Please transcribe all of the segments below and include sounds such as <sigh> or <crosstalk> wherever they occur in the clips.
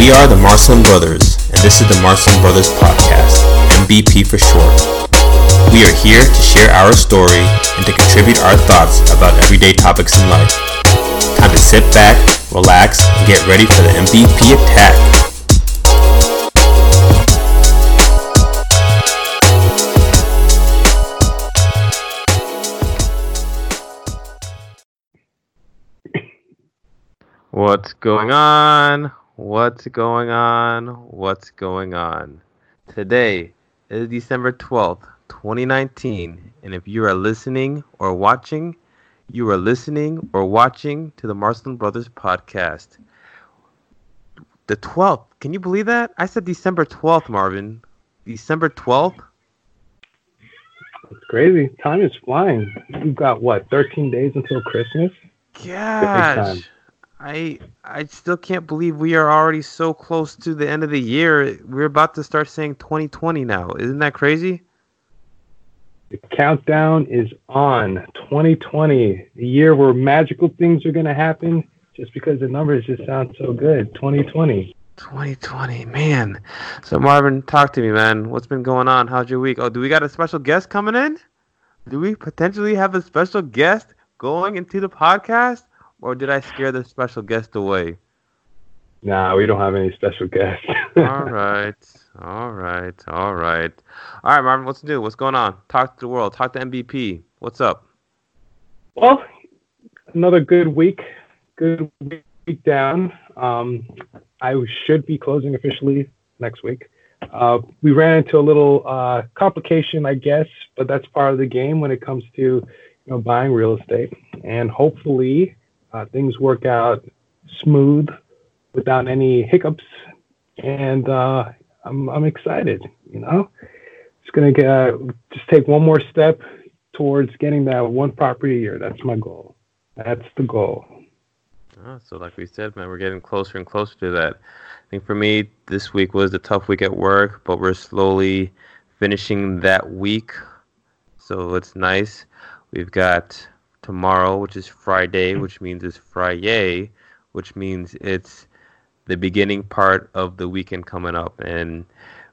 We are the Marcelin Brothers, and this is the Marcelin Brothers Podcast, MBP for short. We are here to share our story and to contribute our thoughts about everyday topics in life. Time to sit back, relax, and get ready for the MVP attack. What's going on? What's going on? What's going on? Today is December 12th, 2019, and if you are listening or watching, you are listening or watching to the Marcelin Brothers podcast. The 12th, can you believe that? I said December 12th, Marvin. December 12th? It's crazy. Time is flying. We've got what, 13 days until Christmas? Gosh. I I still can't believe we are already so close to the end of the year. We're about to start saying 2020 now. Isn't that crazy? The countdown is on. 2020, the year where magical things are going to happen just because the numbers just sound so good. 2020. 2020, man. So Marvin, talk to me, man. What's been going on? How's your week? Oh, do we got a special guest coming in? Do we potentially have a special guest going into the podcast? Or did I scare the special guest away? Nah, we don't have any special guests. <laughs> all right, all right, all right, all right, Marvin. What's new? What's going on? Talk to the world. Talk to MVP. What's up? Well, another good week. Good week down. Um, I should be closing officially next week. Uh, we ran into a little uh, complication, I guess, but that's part of the game when it comes to you know buying real estate. And hopefully, uh, things work out smooth without any hiccups, and uh, I'm I'm excited. You know, it's gonna get, uh, just take one more step towards getting that one property a year. That's my goal. That's the goal. Oh, so like we said, man, we're getting closer and closer to that. I think for me, this week was a tough week at work, but we're slowly finishing that week. So it's nice. We've got tomorrow, which is Friday, hmm. which means it's Friday, which means it's the beginning part of the weekend coming up. And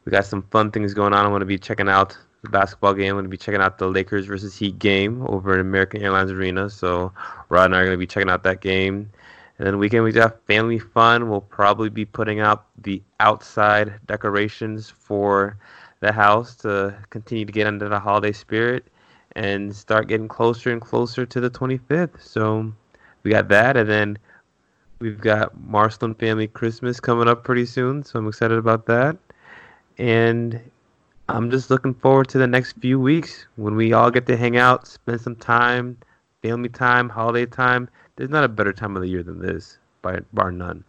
we got some fun things going on. I'm going to be checking out the basketball game. I'm going to be checking out the Lakers versus Heat game over at American Airlines Arena. So Rod and I are going to be checking out that game. And then the weekend we got family fun. We'll probably be putting out the outside decorations for the house to continue to get into the holiday spirit and start getting closer and closer to the 25th. So we got that, and then we've got Marcelin Family Christmas coming up pretty soon. So I'm excited about that, and I'm just looking forward to the next few weeks when we all get to hang out, spend some time, family time, holiday time. There's not a better time of the year than this, by bar none.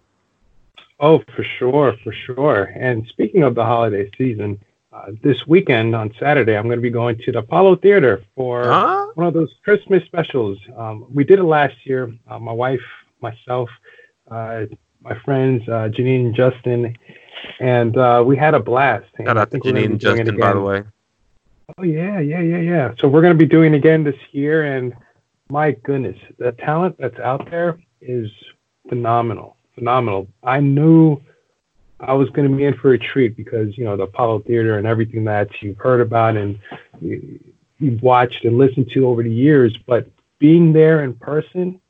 Oh, for sure, for sure. And speaking of the holiday season, uh, this weekend on Saturday, I'm going to be going to the Apollo Theater for huh? one of those Christmas specials. Um, we did it last year. Uh, my wife, myself, uh, my friends, uh, Janine and Justin, and uh, we had a blast. Shout out to Janine and Justin, by the way. Oh yeah, yeah, yeah, yeah. So we're going to be doing it again this year, and my goodness, the talent that's out there is phenomenal, phenomenal. I knew I was going to be in for a treat because you know the Apollo Theater and everything that you've heard about and you've watched and listened to over the years. But being there in person,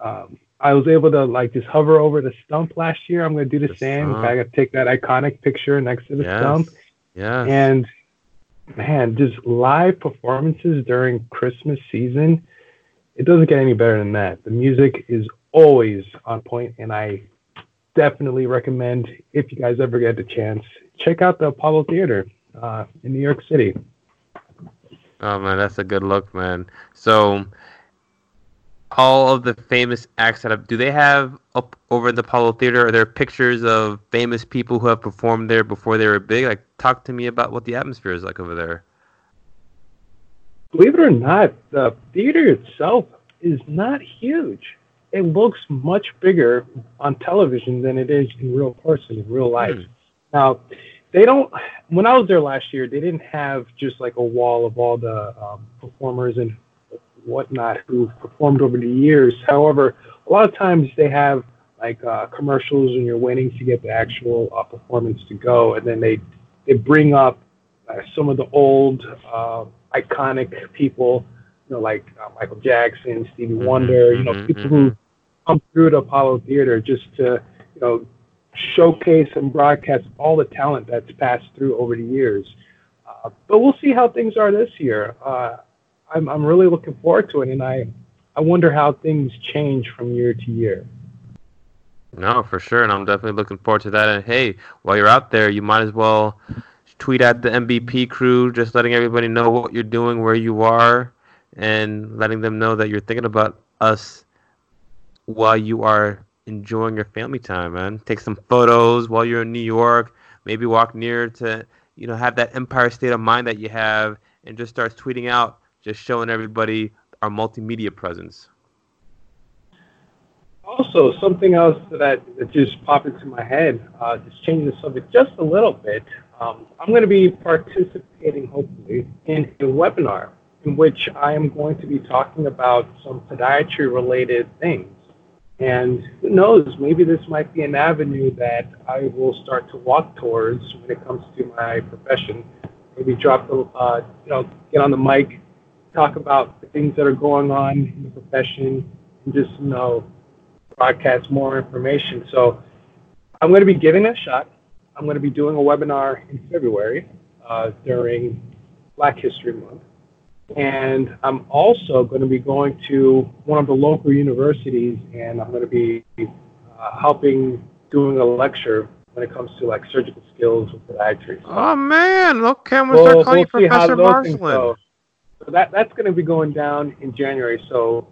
um, I was able to like just hover over the stump last year. I'm going to do the, the same. I got to take that iconic picture next to the yes. stump. Yeah. And man, just live performances during Christmas season. It doesn't get any better than that. The music is always on point, and I definitely recommend if you guys ever get the chance, check out the Apollo Theater uh, in New York City. Oh man, that's a good look, man. So, all of the famous acts that have, do they have up over the Apollo Theater? Are there pictures of famous people who have performed there before they were big? Like, talk to me about what the atmosphere is like over there. Believe it or not, the theater itself is not huge it looks much bigger on television than it is in real person, in real life. Mm. Now, they don't. When I was there last year, they didn't have just like a wall of all the um, performers and whatnot who've performed over the years. However, a lot of times they have like uh, commercials and you're waiting to get the actual uh, performance to go, and then they they bring up uh, some of the old uh, iconic people, you know, like uh, Michael Jackson, Stevie Mhm, Wonder, you know, mhm, people who come through the Apollo Theater just to you know showcase and broadcast all the talent that's passed through over the years. Uh, but we'll see how things are this year. Uh, I'm I'm really looking forward to it, and I I wonder how things change from year to year. No, for sure, and I'm definitely looking forward to that. And hey, while you're out there, you might as well tweet at the MVP crew, just letting everybody know what you're doing, where you are, and letting them know that you're thinking about us while you are enjoying your family time, man. Take some photos while you're in New York. Maybe walk near to, you know, have that Empire State of Mind that you have, and just start tweeting out, just showing everybody our multimedia presence. Also, something else that, that just popped into my head, uh, just changing the subject just a little bit. Um, I'm going to be participating, hopefully, in a webinar in which I am going to be talking about some podiatry related things. And who knows, maybe this might be an avenue that I will start to walk towards when it comes to my profession. Maybe drop the, uh, you know, get on the mic, talk about the things that are going on in the profession, and just, you know, broadcast more information. So I'm going to be giving it a shot. I'm going to be doing a webinar in February uh, during Black History Month. And I'm also going to be going to one of the local universities and I'm going to be uh, helping doing a lecture when it comes to like surgical skills with podiatry. Oh man, I'm gonna we'll, start calling we'll you Professor things So that, that's going to be going down in January. So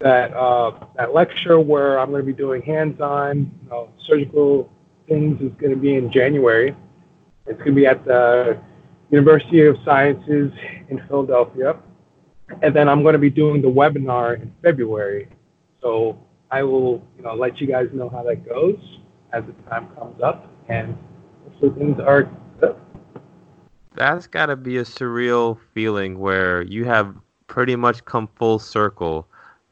that uh, that lecture where I'm going to be doing hands-on you know, surgical things is going to be in January. It's going to be at the University of Sciences in Philadelphia, and then I'm going to be doing the webinar in February. So I will, you know, let you guys know how that goes as the time comes up, and hopefully things are good. That's got to be a surreal feeling where you have pretty much come full circle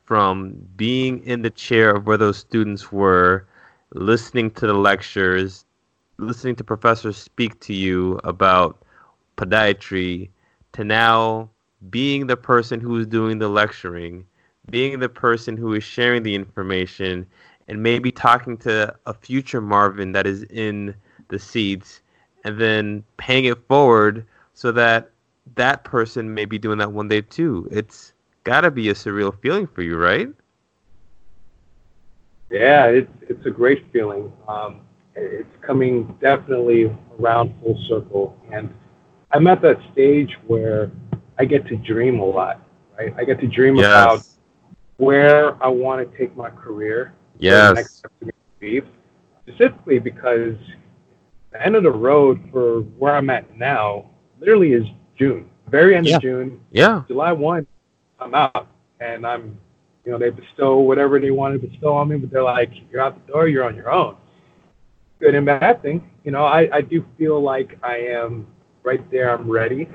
from being in the chair of where those students were, listening to the lectures, listening to professors speak to you about podiatry, to now being the person who is doing the lecturing, being the person who is sharing the information, and maybe talking to a future Marvin that is in the seats and then paying it forward so that that person may be doing that one day too. It's got to be a surreal feeling for you, right? Yeah, it's it's a great feeling. Um, it's coming definitely around full circle, and I'm at that stage where I get to dream a lot. Right, I get to dream about where I want to take my career. where the Yes. next step to be. Specifically because the end of the road for where I'm at now literally is June, very end Yeah. of June. Yeah. July 1, I'm out. And I'm, you know, they bestow whatever they want to bestow on me, but they're like, you're out the door, you're on your own. Good and bad thing. You know, I, I do feel like I am right there, I'm ready.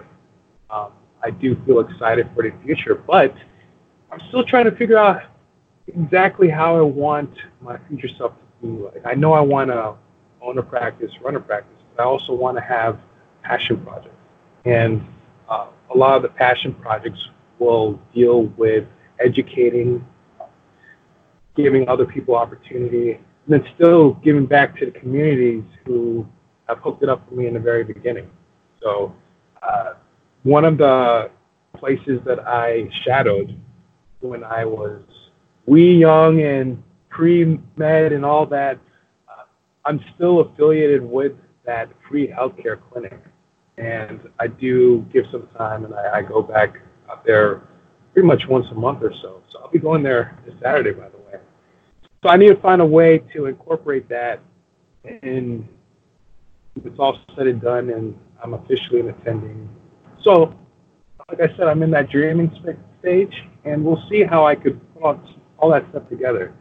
Um, I do feel excited for the future, but I'm still trying to figure out exactly how I want my future self to be like. I know I want to own a practice, run a practice, but I also want to have passion projects. And uh, a lot of the passion projects will deal with educating, giving other people opportunity, and then still giving back to the communities who have hooked it up for me in the very beginning. So, uh, one of the places that I shadowed when I was wee young and pre med and all that, uh, I'm still affiliated with that free healthcare clinic and I do give some time, and I, I go back out there pretty much once a month or so. So I'll be going there this Saturday, by the way. So I need to find a way to incorporate that, and it's all said and done, and I'm officially an attending. So, like I said, I'm in that dreaming stage, and we'll see how I could put all, all that stuff together.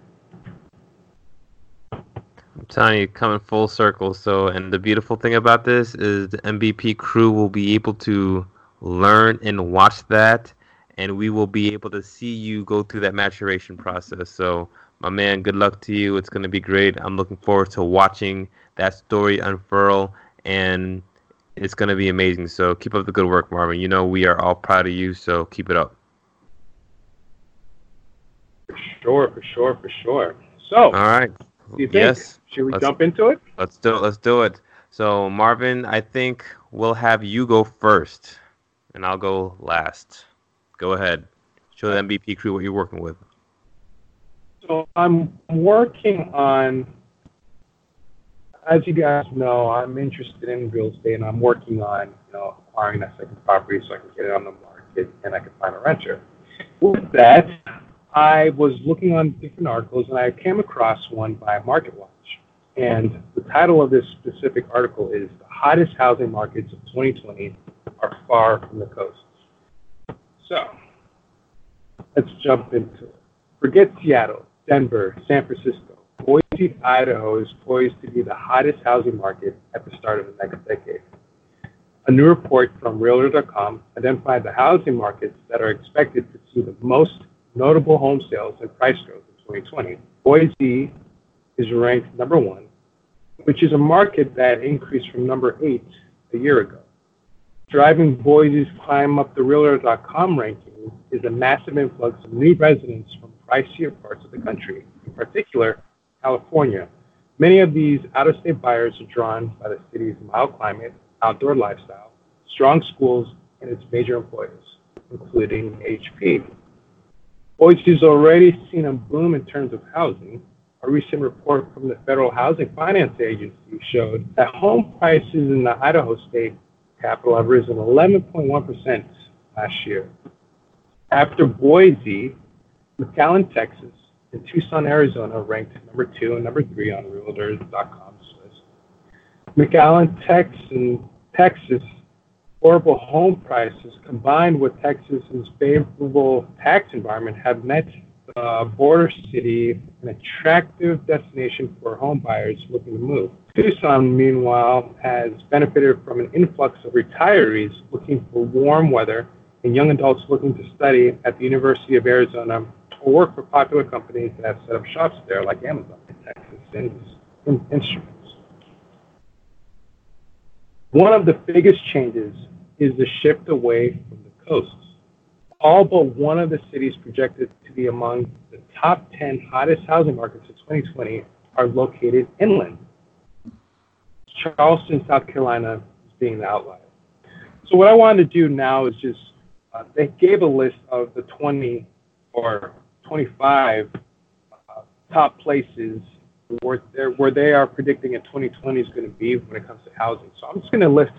I'm telling you, coming full circle. So, and the beautiful thing about this is the MVP crew will be able to learn and watch that and we will be able to see you go through that maturation process. So, my man, good luck to you. It's going to be great. I'm looking forward to watching that story unfurl, and it's going to be amazing. So, keep up the good work, Marvin. You know, we are all proud of you, so keep it up. For sure, for sure, for sure. So, all right. Do you think? Yes. Should we let's, jump into it? Let's do it. Let's do it. So, Marvin, I think we'll have you go first, and I'll go last. Go ahead. Show the MVP crew what you're working with. So I'm working on, as you guys know, I'm interested in real estate, and I'm working on, you know, acquiring that second property so I can get it on the market and I can find a renter. With that, I was looking on different articles, and I came across one by MarketWatch. And the title of this specific article is The Hottest Housing Markets of 2020 Are Far from the Coast. So let's jump into it. Forget Seattle, Denver, San Francisco. Boise, Idaho is poised to be the hottest housing market at the start of the next decade. A new report from Realtor.com identified the housing markets that are expected to see the most notable home sales and price growth in 2020. Boise is ranked number one, which is a market that increased from number eight a year ago. Driving Boise's climb up the Realtor.com ranking is a massive influx of new residents from pricier parts of the country, in particular, California. Many of these out of state buyers are drawn by the city's mild climate, outdoor lifestyle, strong schools, and its major employers, including HP. Boise has already seen a boom in terms of housing. A recent report from the Federal Housing Finance Agency showed that home prices in the Idaho state capital have risen 11.1% last year. After Boise, McAllen, Texas, and Tucson, Arizona ranked number two and number three on Realtors.com's list. McAllen, Texas, Texas horrible home prices combined with Texas's favorable tax environment have met the border city an attractive destination for home buyers looking to move. Tucson, meanwhile, has benefited from an influx of retirees looking for warm weather and young adults looking to study at the University of Arizona or work for popular companies that have set up shops there, like Amazon in Texas and Instruments. One of the biggest changes is the shift away from the coasts. All but one of the cities projected to be among the top 10 hottest housing markets of 2020 are located inland. Charleston, South Carolina is being the outlier. So what I wanted to do now is just, uh, they gave a list of the 20 or 25 uh, top places where, where they are predicting in 2020 is going to be when it comes to housing. So I'm just going to list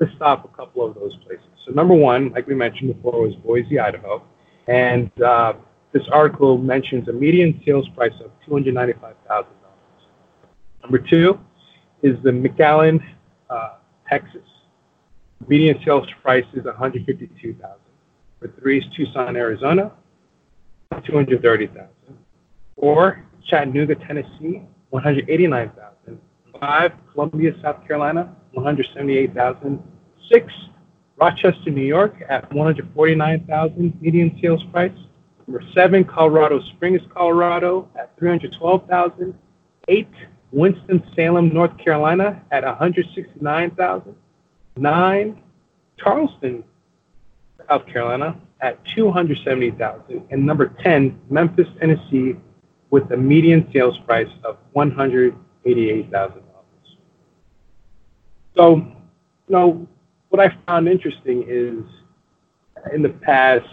list off a couple of those places. So number one, like we mentioned before, was Boise, Idaho, and uh, this article mentions a median sales price of $295,000. Number two is the McAllen, uh, Texas. Median sales price is 152,000. Number three is Tucson, Arizona, 230,000. Four, Chattanooga, Tennessee, 189,000. Five, Columbia, South Carolina, 178,000. Six, Rochester, New York at 149,000 median sales price. Number seven, Colorado Springs, Colorado at 312,000. Eight, Winston-Salem, North Carolina at 169,000. Nine, Charleston, South Carolina at 270,000. And number 10, Memphis, Tennessee with a median sales price of $188,000. So, you know, what I found interesting is in the past,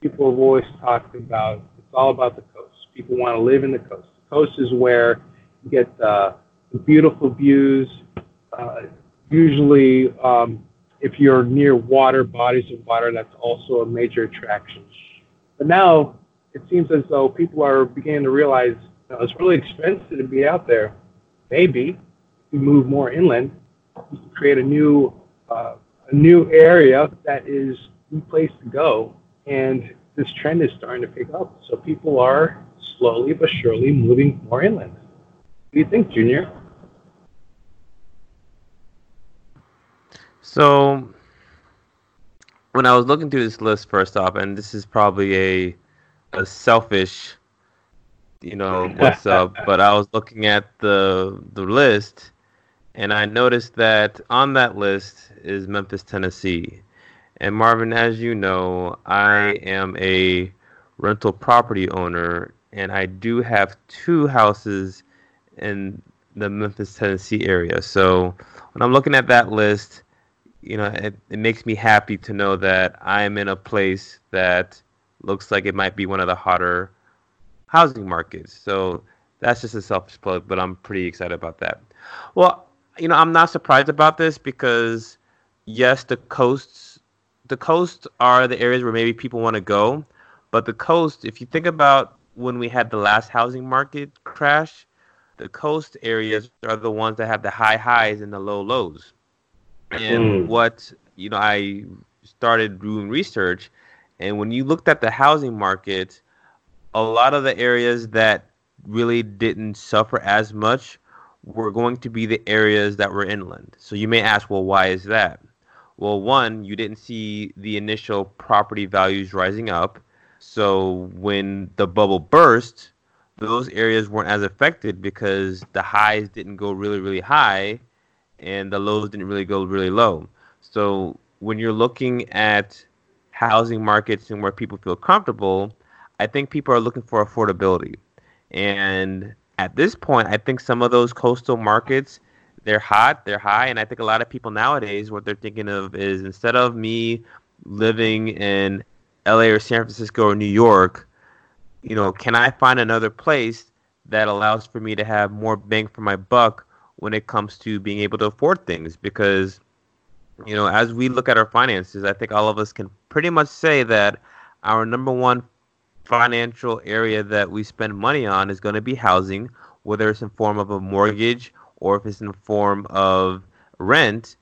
people have always talked about it's all about the coast. People want to live in the coast. The coast is where you get uh, the beautiful views. Uh, usually, um, if you're near water, bodies of water, that's also a major attraction. But now it seems as though people are beginning to realize you know, it's really expensive to be out there. Maybe if we move more inland, create a new uh, a new area that is the place to go, and this trend is starting to pick up. So people are slowly but surely moving more inland. What do you think, Junior? So when I was looking through this list first off, and this is probably a a selfish, you know, <laughs> what's up, but I was looking at the the list, and I noticed that on that list is Memphis, Tennessee. And Marvin, as you know, I am a rental property owner, and I do have two houses in the Memphis, Tennessee area. So when I'm looking at that list, you know, it, it makes me happy to know that I'm in a place that looks like it might be one of the hotter housing markets. So that's just a selfish plug, but I'm pretty excited about that. Well, you know, I'm not surprised about this because yes, the coasts, the coasts are the areas where maybe people want to go, but the coast, if you think about when we had the last housing market crash, the coast areas are the ones that have the high highs and the low lows. And mm. what you know, I started doing research, and when you looked at the housing market, a lot of the areas that really didn't suffer as much were going to be the areas that were inland. So you may ask, well, why is that? Well, one, you didn't see the initial property values rising up. So when the bubble burst, those areas weren't as affected because the highs didn't go really, really high and the lows didn't really go really low. So when you're looking at housing markets and where people feel comfortable, I think people are looking for affordability. And at this point, I think some of those coastal markets, they're hot, they're high, and I think a lot of people nowadays, what they're thinking of is instead of me living in LA or San Francisco or New York, you know, can I find another place that allows for me to have more bang for my buck when it comes to being able to afford things? Because, you know, as we look at our finances, I think all of us can pretty much say that our number one financial area that we spend money on is going to be housing, whether it's in form of a mortgage or if it's in the form of rent.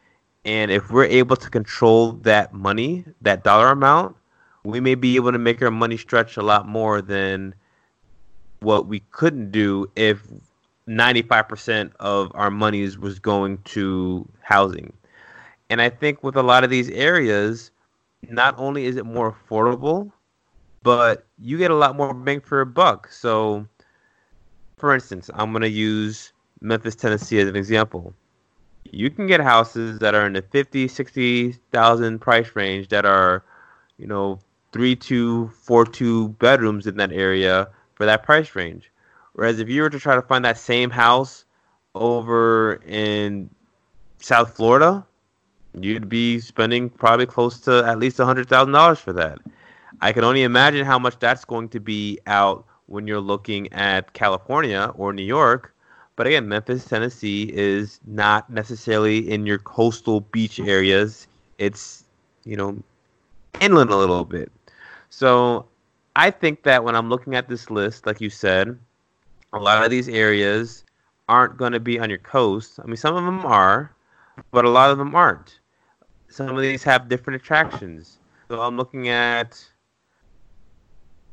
And if we're able to control that money, that dollar amount, we may be able to make our money stretch a lot more than what we couldn't do if 95% of our monies was going to housing. And I think with a lot of these areas, not only is it more affordable, but you get a lot more bang for a buck. So, for instance, I'm going to use Memphis, Tennessee as an example. You can get houses that are in the 50, 60,000 price range that are, you know, three two, four two bedrooms in that area for that price range. Whereas if you were to try to find that same house over in South Florida, you'd be spending probably close to at least a hundred thousand dollars for that. I can only imagine how much that's going to be out when you're looking at California or New York. But again, Memphis, Tennessee is not necessarily in your coastal beach areas. It's, you know, inland a little bit. So I think that when I'm looking at this list, like you said, a lot of these areas aren't going to be on your coast. I mean, some of them are, but a lot of them aren't. Some of these have different attractions. So I'm looking at,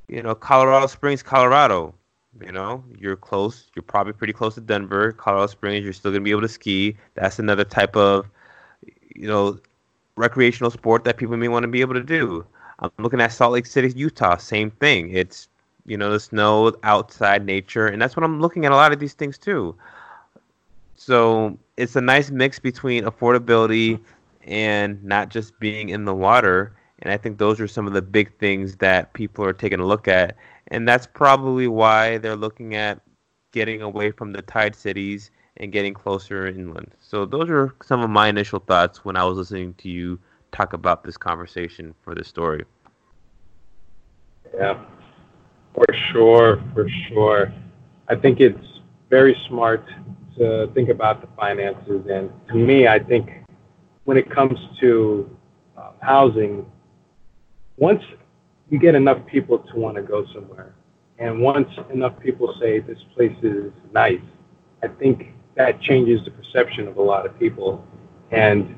you know, Colorado Springs, Colorado. You know, you're close. You're probably pretty close to Denver. Colorado Springs, you're still going to be able to ski. That's another type of, you know, recreational sport that people may want to be able to do. I'm looking at Salt Lake City, Utah. Same thing. It's you know the snow, outside nature, and that's what I'm looking at a lot of these things too. So it's a nice mix between affordability and not just being in the water. And I think those are some of the big things that people are taking a look at. And that's probably why they're looking at getting away from the tide cities and getting closer inland. So those are some of my initial thoughts when I was listening to you talk about this conversation for this story. Yeah, for sure, for sure. I think it's very smart to think about the finances. And to me, I think when it comes to um, housing, once you get enough people to want to go somewhere, and once enough people say this place is nice, I think that changes the perception of a lot of people. And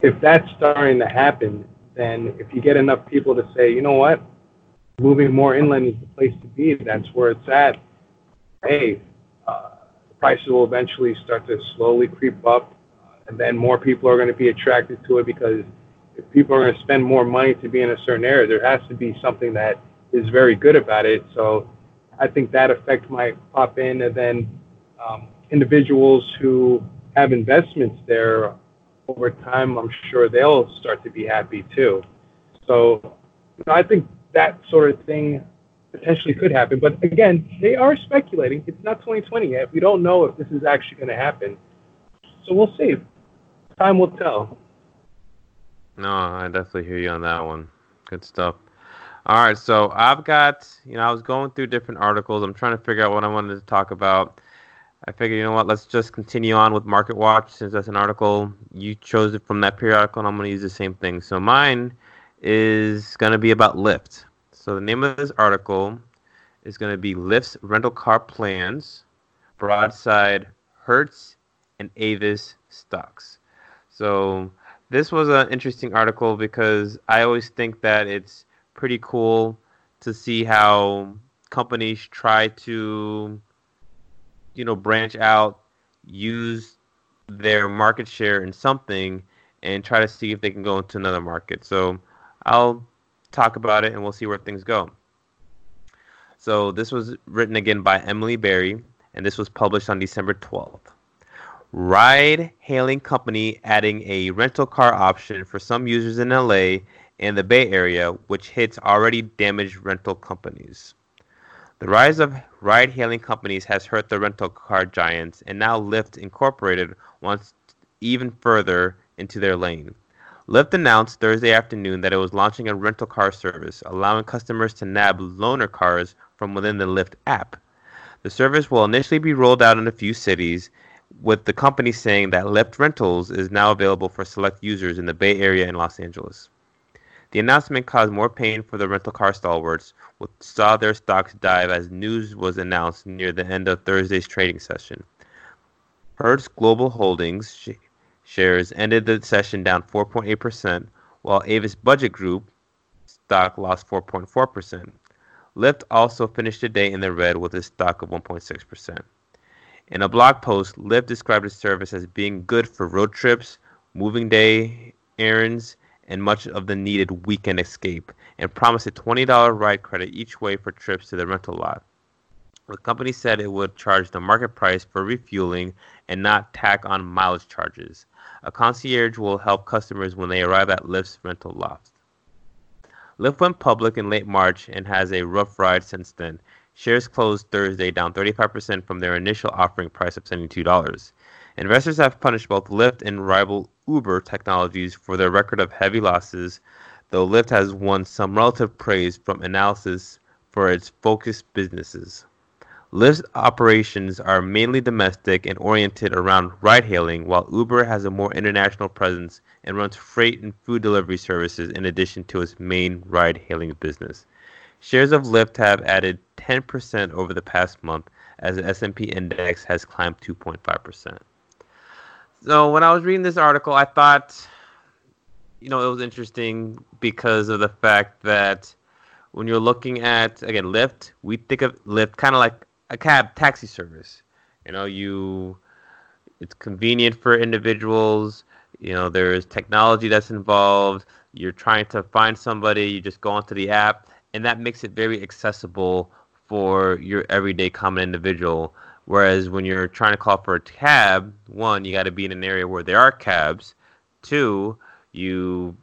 if that's starting to happen, then if you get enough people to say, you know what, moving more inland is the place to be, that's where it's at, hey, uh, prices will eventually start to slowly creep up, uh, and then more people are going to be attracted to it because if people are going to spend more money to be in a certain area, there has to be something that is very good about it. So I think that effect might pop in, and then um, individuals who have investments there over time, I'm sure they'll start to be happy too. So you know, I think that sort of thing potentially could happen. But again, they are speculating. It's not 2020 yet. We don't know if this is actually going to happen. So we'll see. Time will tell. No, I definitely hear you on that one. Good stuff. All right, so I've got, you know, I was going through different articles. I'm trying to figure out what I wanted to talk about. I figured, you know what, let's just continue on with Market Watch since that's an article. You chose it from that periodical, and I'm going to use the same thing. So mine is going to be about Lyft. So the name of this article is going to be Lyft's rental car plans, broadside Hertz and Avis stocks. So this was an interesting article because I always think that it's pretty cool to see how companies try to you know branch out, use their market share in something, and try to see if they can go into another market. So I'll talk about it and we'll see where things go. So this was written again by Emily Bary, and this was published on December 12th. Ride hailing company adding a rental car option for some users in LA and the Bay Area, which hits already damaged rental companies. The rise of ride hailing companies has hurt the rental car giants, and now Lyft Incorporated wants even further into their lane. Lyft announced Thursday afternoon that it was launching a rental car service, allowing customers to nab loaner cars from within the Lyft app. The service will initially be rolled out in a few cities, with the company saying that Lyft Rentals is now available for select users in the Bay Area and Los Angeles. The announcement caused more pain for the rental car stalwarts, which saw their stocks dive as news was announced near the end of Thursday's trading session. Hertz Global Holdings shares ended the session down 4.8%, while Avis Budget Group stock lost 4.4%. Lyft also finished the day in the red with a stock of 1.6%. In a blog post, Lyft described its service as being good for road trips, moving day errands, and much of the needed weekend escape, and promised a $20 ride credit each way for trips to the rental lot. The company said it would charge the market price for refueling and not tack on mileage charges. A concierge will help customers when they arrive at Lyft's rental loft. Lyft went public in late March and has a rough ride since then. Shares closed Thursday down 35% from their initial offering price of $72. Investors have punished both Lyft and rival Uber Technologies for their record of heavy losses, though Lyft has won some relative praise from analysis for its focused businesses. Lyft's operations are mainly domestic and oriented around ride hailing, while Uber has a more international presence and runs freight and food delivery services in addition to its main ride hailing business. Shares of Lyft have added 10% over the past month as the S&P index has climbed 2.5%. So when I was reading this article, I thought you know, it was interesting because of the fact that when you're looking at again Lyft, we think of Lyft kind of like a cab taxi service. You know, you it's convenient for individuals. You know, there's technology that's involved. You're trying to find somebody, you just go onto the app, and that makes it very accessible for your everyday common individual. Whereas when you're trying to call for a cab, one, you got to be in an area where there are cabs. Two, you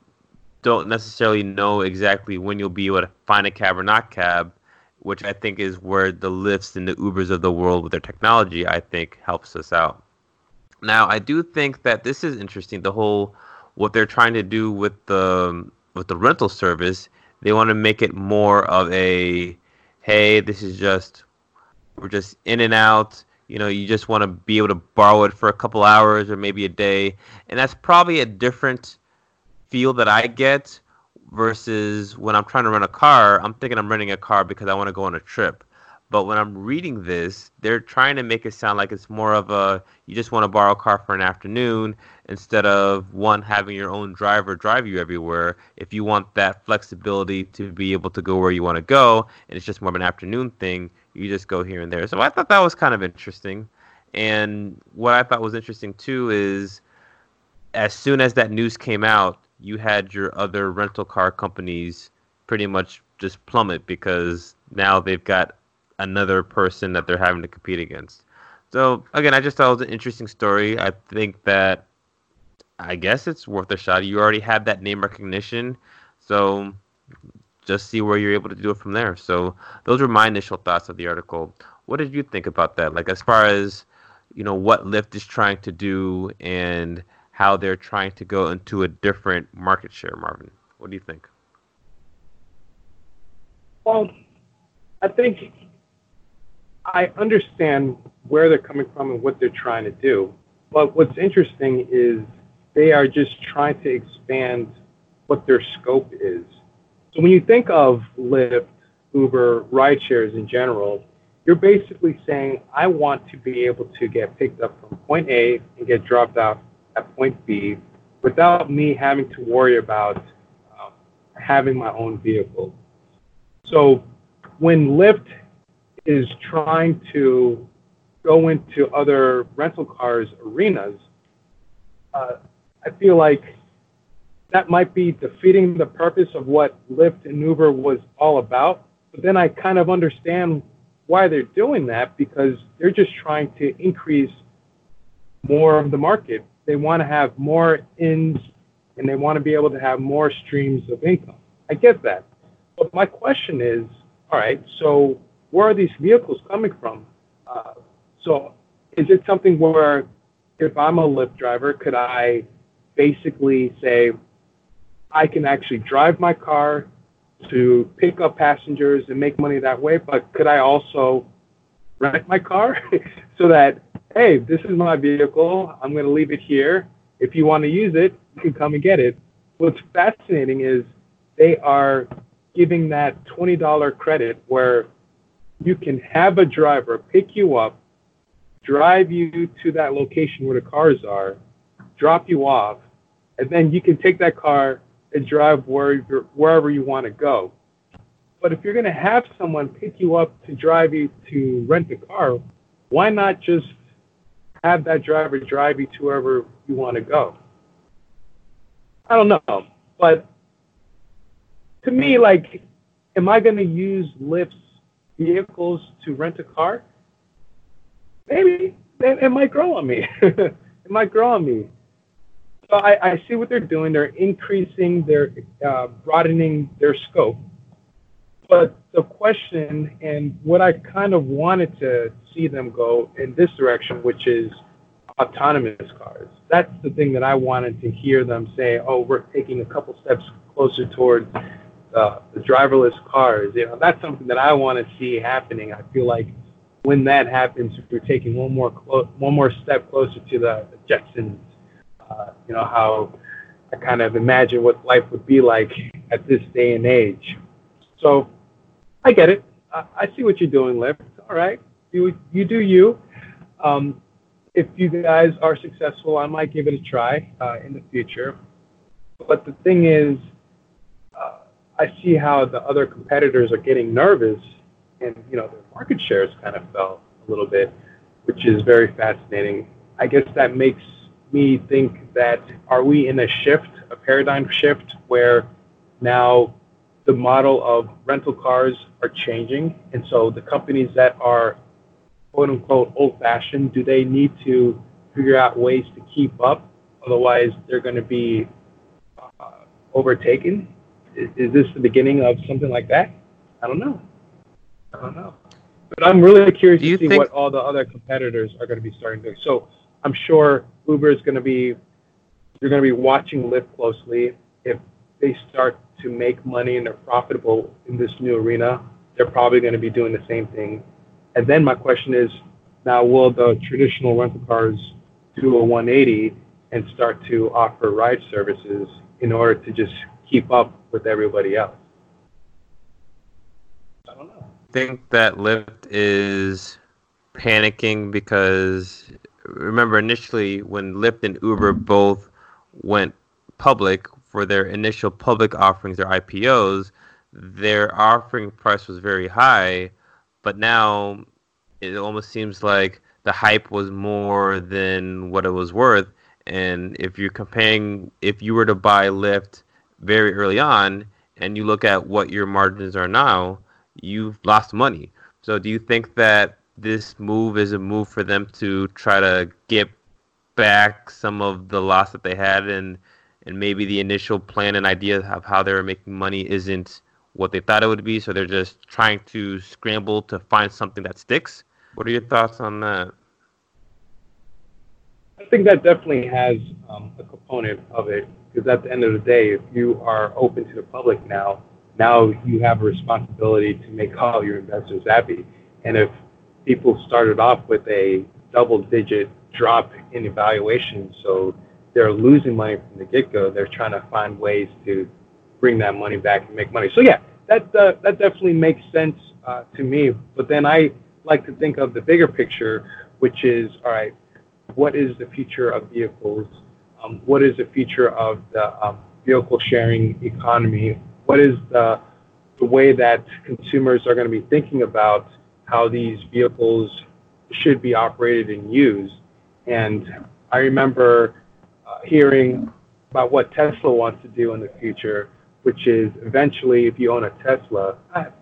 don't necessarily know exactly when you'll be able to find a cab or not cab which I think is where the Lyfts and the Ubers of the world with their technology, I think, helps us out. Now, I do think that this is interesting. The whole what they're trying to do with the with the rental service, they want to make it more of a, hey, this is just we're just in and out. You know, you just want to be able to borrow it for a couple hours or maybe a day, and that's probably a different feel that I get versus when I'm trying to rent a car, I'm thinking I'm renting a car because I want to go on a trip. But when I'm reading this, they're trying to make it sound like it's more of a you just want to borrow a car for an afternoon instead of one having your own driver drive you everywhere. If you want that flexibility to be able to go where you want to go, and it's just more of an afternoon thing, you just go here and there. So I thought that was kind of interesting. And what I thought was interesting too is as soon as that news came out, you had your other rental car companies pretty much just plummet because now they've got another person that they're having to compete against. So again, I just thought it was an interesting story. I think that I guess it's worth a shot. You already have that name recognition, so just see where you're able to do it from there. So those were my initial thoughts of the article. What did you think about that? Like as far as you know, what Lyft is trying to do and how they're trying to go into a different market share, Marvin. What do you think? Well, I think I understand where they're coming from and what they're trying to do. But what's interesting is they are just trying to expand what their scope is. So when you think of Lyft, Uber, ride shares in general, you're basically saying, I want to be able to get picked up from point A and get dropped off at point B without me having to worry about um, having my own vehicle. So when Lyft is trying to go into other rental cars arenas, uh, I feel like that might be defeating the purpose of what Lyft and Uber was all about. But then I kind of understand why they're doing that because they're just trying to increase more of the market. They want to have more ins and they want to be able to have more streams of income. I get that. But my question is all right, so where are these vehicles coming from? Uh, so is it something where if I'm a Lyft driver, could I basically say, I can actually drive my car to pick up passengers and make money that way, but could I also rent my car <laughs> so that, hey, this is my vehicle, I'm going to leave it here. If you want to use it, you can come and get it. What's fascinating is they are giving that $20 credit where you can have a driver pick you up, drive you to that location where the cars are, drop you off, and then you can take that car and drive wherever, wherever you want to go. But if you're going to have someone pick you up to drive you to rent a car, why not just have that driver drive you to wherever you want to go? I don't know. But to me, like, am I going to use Lyft's vehicles to rent a car? Maybe. It, might grow on me. <laughs> it might grow on me. So I, I see what they're doing. They're increasing, they're uh, broadening their scope. But the question and what I kind of wanted to see them go in this direction, which is autonomous cars. That's the thing that I wanted to hear them say, oh, we're taking a couple steps closer towards uh, the driverless cars. You know, that's something that I want to see happening. I feel like when that happens, we're taking one more clo- one more step closer to the, the Jetsons. Uh, you know how I kind of imagine what life would be like at this day and age. So I get it. I, I see what you're doing, Lyft. All right, you you do you. Um, if you guys are successful, I might give it a try uh, in the future. But the thing is, I see how the other competitors are getting nervous, and you know their market shares kind of fell a little bit, which is very fascinating. I guess that makes me think that are we in a shift, a paradigm shift, where now the model of rental cars are changing, and so the companies that are quote unquote old fashioned, do they need to figure out ways to keep up? Otherwise, they're going to be uh, overtaken is, this the beginning of something like that? I don't know. I don't know. But I'm really curious to see think... what all the other competitors are going to be starting to do. So I'm sure Uber is going to be, you're going to be watching Lyft closely. They start to make money and they're profitable in this new arena, they're probably going to be doing the same thing. And then my question is, now will the traditional rental cars do a 180 and start to offer ride services in order to just keep up with everybody else. I don't know. I think that Lyft is panicking because remember initially when Lyft and Uber both went public for their initial public offerings, their IPOs, their offering price was very high, but now it almost seems like the hype was more than what it was worth, And if you're comparing, if you were to buy Lyft very early on, and you look at what your margins are now, you've lost money. So do you think that this move is a move for them to try to get back some of the loss that they had and and maybe the initial plan and idea of how they were making money isn't what they thought it would be, so they're just trying to scramble to find something that sticks. What are your thoughts on that? I think that definitely has um, a component of it because at the end of the day, if you are open to the public now, now you have a responsibility to make all your investors happy. And if people started off with a double digit drop in evaluation, so they're losing money from the get go, they're trying to find ways to bring that money back and make money. So yeah, that uh, that definitely makes sense uh, to me. But then I like to think of the bigger picture, which is all right. What is the future of vehicles? Um, what is the future of the um, vehicle sharing economy? What is the the way that consumers are going to be thinking about how these vehicles should be operated and used? And I remember hearing about what Tesla wants to do in the future which is eventually, if you own a Tesla,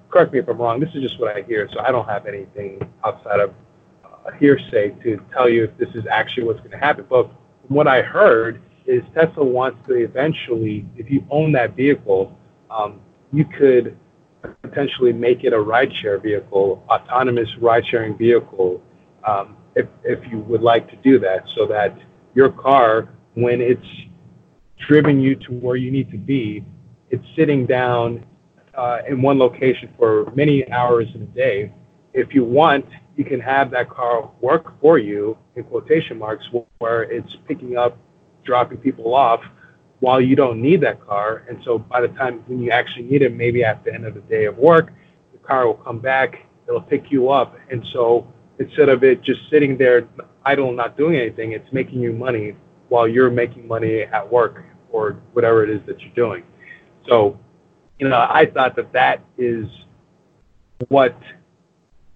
correct me if I'm wrong, this is just what I hear, so I don't have anything outside of uh, hearsay to tell you if this is actually what's going to happen. But what I heard is Tesla wants to eventually, if you own that vehicle, um, you could potentially make it a rideshare vehicle, autonomous ride-sharing vehicle, um, if, if you would like to do that, so that your car, when it's driven you to where you need to be, it's sitting down uh, in one location for many hours in a day. If you want, you can have that car work for you, in quotation marks, where it's picking up, dropping people off while you don't need that car. And so by the time when you actually need it, maybe at the end of the day of work, the car will come back, it'll pick you up. And so instead of it just sitting there idle, not doing anything, it's making you money while you're making money at work or whatever it is that you're doing. So, you know, I thought that that is what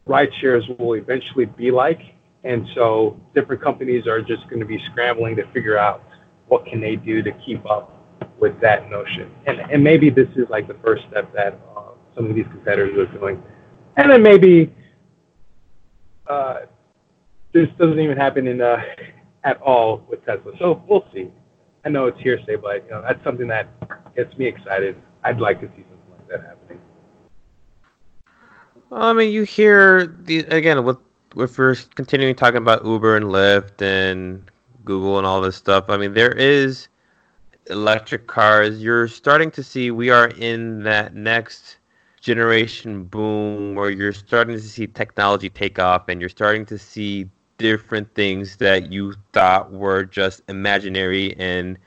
ride shares will eventually be like. And so different companies are just going to be scrambling to figure out what can they do to keep up with that notion. And, and maybe this is like the first step that uh, some of these competitors are doing. And then maybe uh, this doesn't even happen in uh, at all with Tesla. So we'll see. I know it's hearsay, but you know that's something that gets me excited. I'd like to see something like that happening. Well, I mean, you hear the again with if we're continuing talking about Uber and Lyft and Google and all this stuff. I mean, there is electric cars. You're starting to see we are in that next generation boom where you're starting to see technology take off and you're starting to see different things that you thought were just imaginary and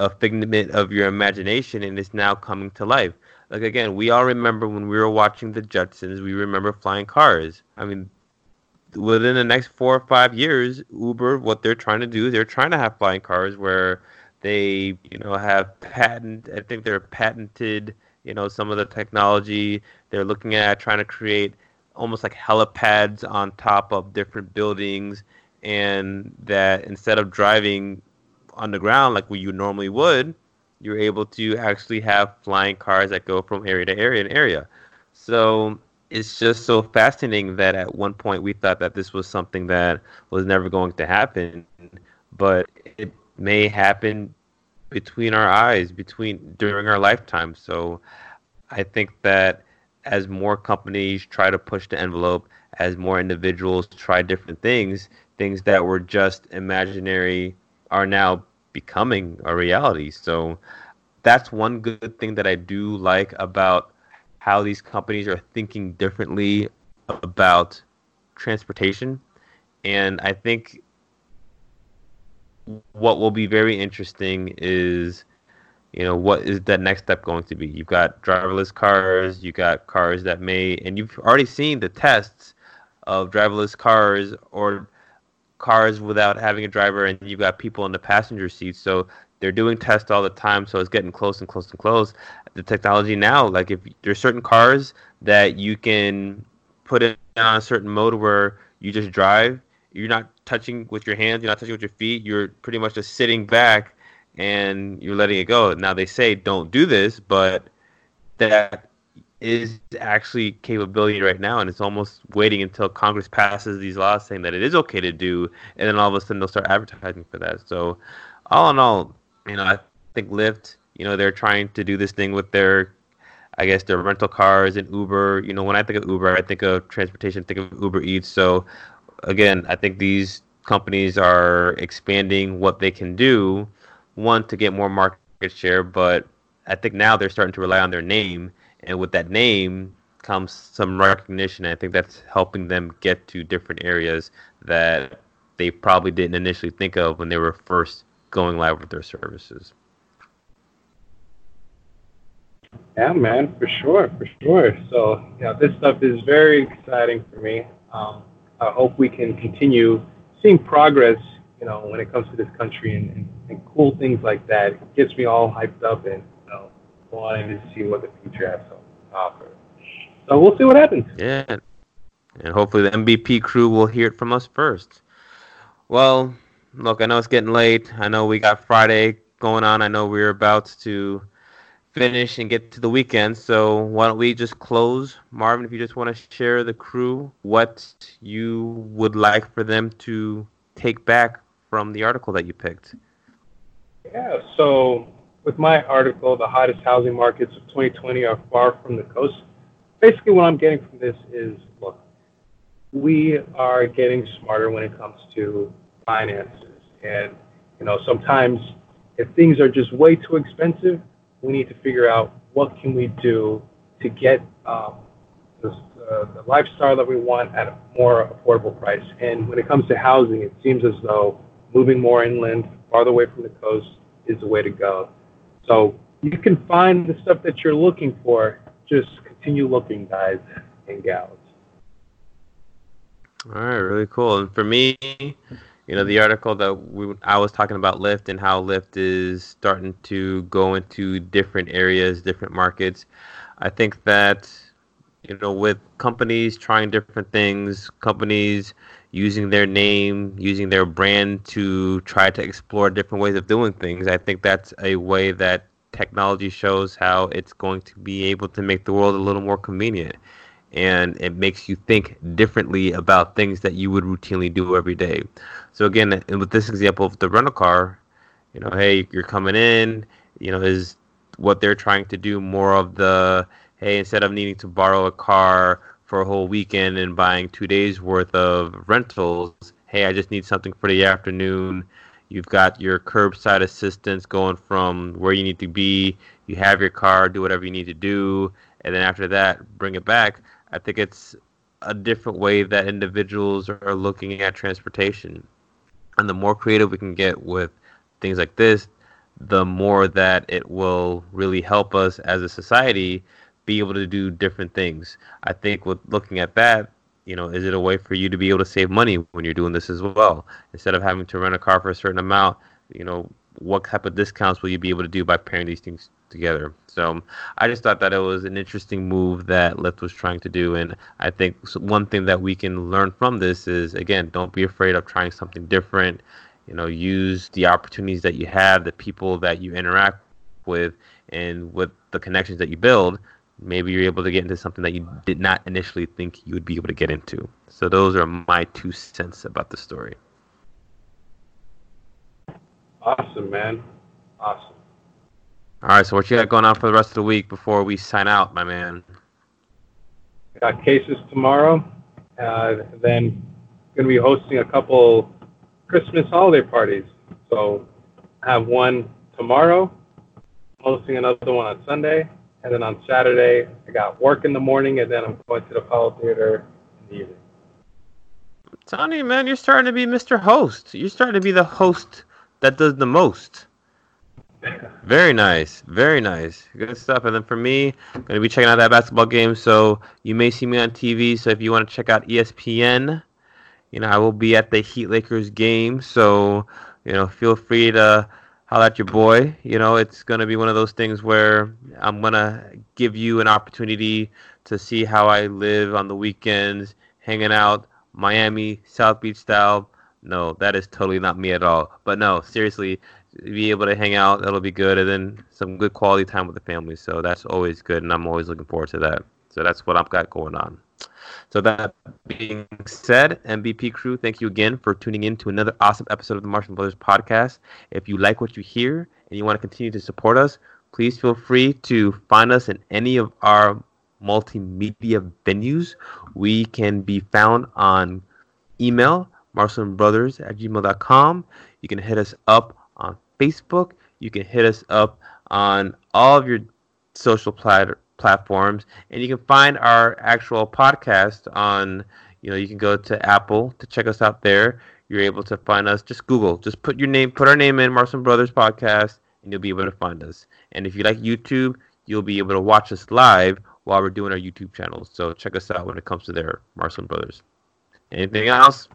a figment of your imagination and it's now coming to life. Like again, we all remember when we were watching the Jetsons, we remember flying cars. I mean, within the next four or five years, Uber, what they're trying to do, they're trying to have flying cars where they, you know, have patent. I think they're patented. You know, some of the technology they're looking at trying to create almost like helipads on top of different buildings, and that instead of driving on the ground like you normally would, you're able to actually have flying cars that go from area to area and area. So it's just so fascinating that at one point we thought that this was something that was never going to happen, but it may happen between our eyes, between during our lifetime. So I think that as more companies try to push the envelope, as more individuals try different things, things that were just imaginary are now becoming a reality. So that's one good thing that I do like about how these companies are thinking differently about transportation. And I think what will be very interesting is you know what is that next step going to be? You've got driverless cars you've got cars that may and you've already seen the tests of driverless cars or cars without having a driver and you've got people in the passenger seat so they're doing tests all the time so it's getting close and close and close. The technology now like if there's certain cars that you can put it on a certain mode where you just drive you're not touching with your hands, you're not touching with your feet, you're pretty much just sitting back and you're letting it go. Now they say don't do this, but that is actually capability right now, and it's almost waiting until Congress passes these laws saying that it is okay to do, and then all of a sudden they'll start advertising for that. So, all in all, you know, I think Lyft, you know, they're trying to do this thing with their, I guess, their rental cars and Uber. You know, when I think of Uber, I think of transportation, think of Uber Eats. So, again, I think these companies are expanding what they can do, one to get more market share, but I think now they're starting to rely on their name and with that name comes some recognition. I think that's helping them get to different areas that they probably didn't initially think of when they were first going live with their services. Yeah, man, for sure, for sure. So, yeah, this stuff is very exciting for me. Um, I hope we can continue seeing progress, you know, when it comes to this country and, and, and cool things like that. It gets me all hyped up and wanting to see what the future has to offer. So we'll see what happens. Yeah. And hopefully the MVP crew will hear it from us first. Well, look, I know it's getting late. I know we got Friday going on. I know we're about to finish and get to the weekend. So why don't we just close? Marvin, if you just want to share the crew what you would like for them to take back from the article that you picked. Yeah, so with my article, the hottest housing markets of 2020 are far from the coast. Basically, what I'm getting from this is look, we are getting smarter when it comes to finances. And, you know, sometimes if things are just way too expensive, we need to figure out what can we do to get um, uh, the lifestyle that we want at a more affordable price. And when it comes to housing, it seems as though moving more inland, farther away from the coast, is the way to go. So you can find the stuff that you're looking for. Just continue looking, guys and gals. All right, really cool. And for me, you know, the article that we I was talking about Lyft and how Lyft is starting to go into different areas, different markets. I think that you know, with companies trying different things, companies using their name, using their brand to try to explore different ways of doing things. I think that's a way that technology shows how it's going to be able to make the world a little more convenient. And it makes you think differently about things that you would routinely do every day. So again, with this example of the rental car, you know, hey, you're coming in, you know, is what they're trying to do more of the hey, instead of needing to borrow a car for a whole weekend and buying two days worth of rentals. Hey, I just need something for the afternoon. You've got your curbside assistance going from where you need to be. You have your car, do whatever you need to do, and then after that, bring it back. I think it's a different way that individuals are looking at transportation. And the more creative we can get with things like this, the more that it will really help us as a society be able to do different things. I think with looking at that, you know, is it a way for you to be able to save money when you're doing this as well? Instead of having to rent a car for a certain amount, you know, what type of discounts will you be able to do by pairing these things together? So I just thought that it was an interesting move that Lyft was trying to do. And I think one thing that we can learn from this is, again, don't be afraid of trying something different. You know, use the opportunities that you have, the people that you interact with, and with the connections that you build maybe you're able to get into something that you did not initially think you would be able to get into. So those are my two cents about the story. Awesome, man. Awesome. All right, so what you got going on for the rest of the week before we sign out, my man? Got cases tomorrow. Uh, then going to be hosting a couple Christmas holiday parties. So I have one tomorrow, hosting another one on Sunday, and then on Saturday, I got work in the morning, and then I'm going to the Apollo Theater in the evening. Tony, man, you're starting to be Mr. Host. You're starting to be the host that does the most. <laughs> very nice, very nice, good stuff. And then for me, I'm gonna be checking out that basketball game. So you may see me on TV. So if you want to check out ESPN, you know I will be at the Heat Lakers game. So you know feel free to holler at your boy. You know, it's going to be one of those things where I'm going to give you an opportunity to see how I live on the weekends, hanging out, Miami, South Beach style. No, that is totally not me at all. But no, seriously, be able to hang out, that'll be good, and then some good quality time with the family. So that's always good, and I'm always looking forward to that. So that's what I've got going on. So that being said, MVP crew, thank you again for tuning in to another awesome episode of the Marcelin Brothers podcast. If you like what you hear and you want to continue to support us, please feel free to find us in any of our multimedia venues. We can be found on email, marcelinbrothers at gmail.com. You can hit us up on Facebook. You can hit us up on all of your social plat- platforms, and you can find our actual podcast on. You know, you can go to Apple to check us out there. You're able to find us. Just Google. Just put your name, put our name in, Marcelin Brothers Podcast, and you'll be able to find us. And if you like YouTube, you'll be able to watch us live while we're doing our YouTube channels. So check us out when it comes to there, Marcelin Brothers. Anything else?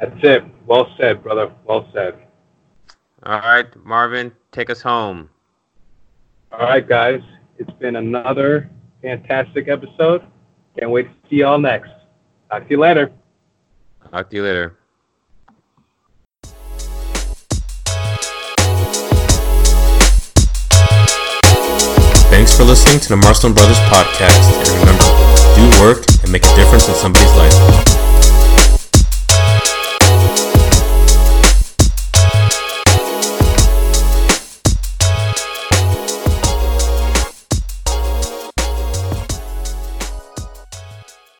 That's it. Well said, brother. Well said. All right, Marvin, take us home. All right, guys. It's been another fantastic episode. Can't wait to see y'all next. Talk to you later. Talk to you later. Thanks for listening to the Marcelin Brothers podcast. And remember, do work and make a difference in somebody's life.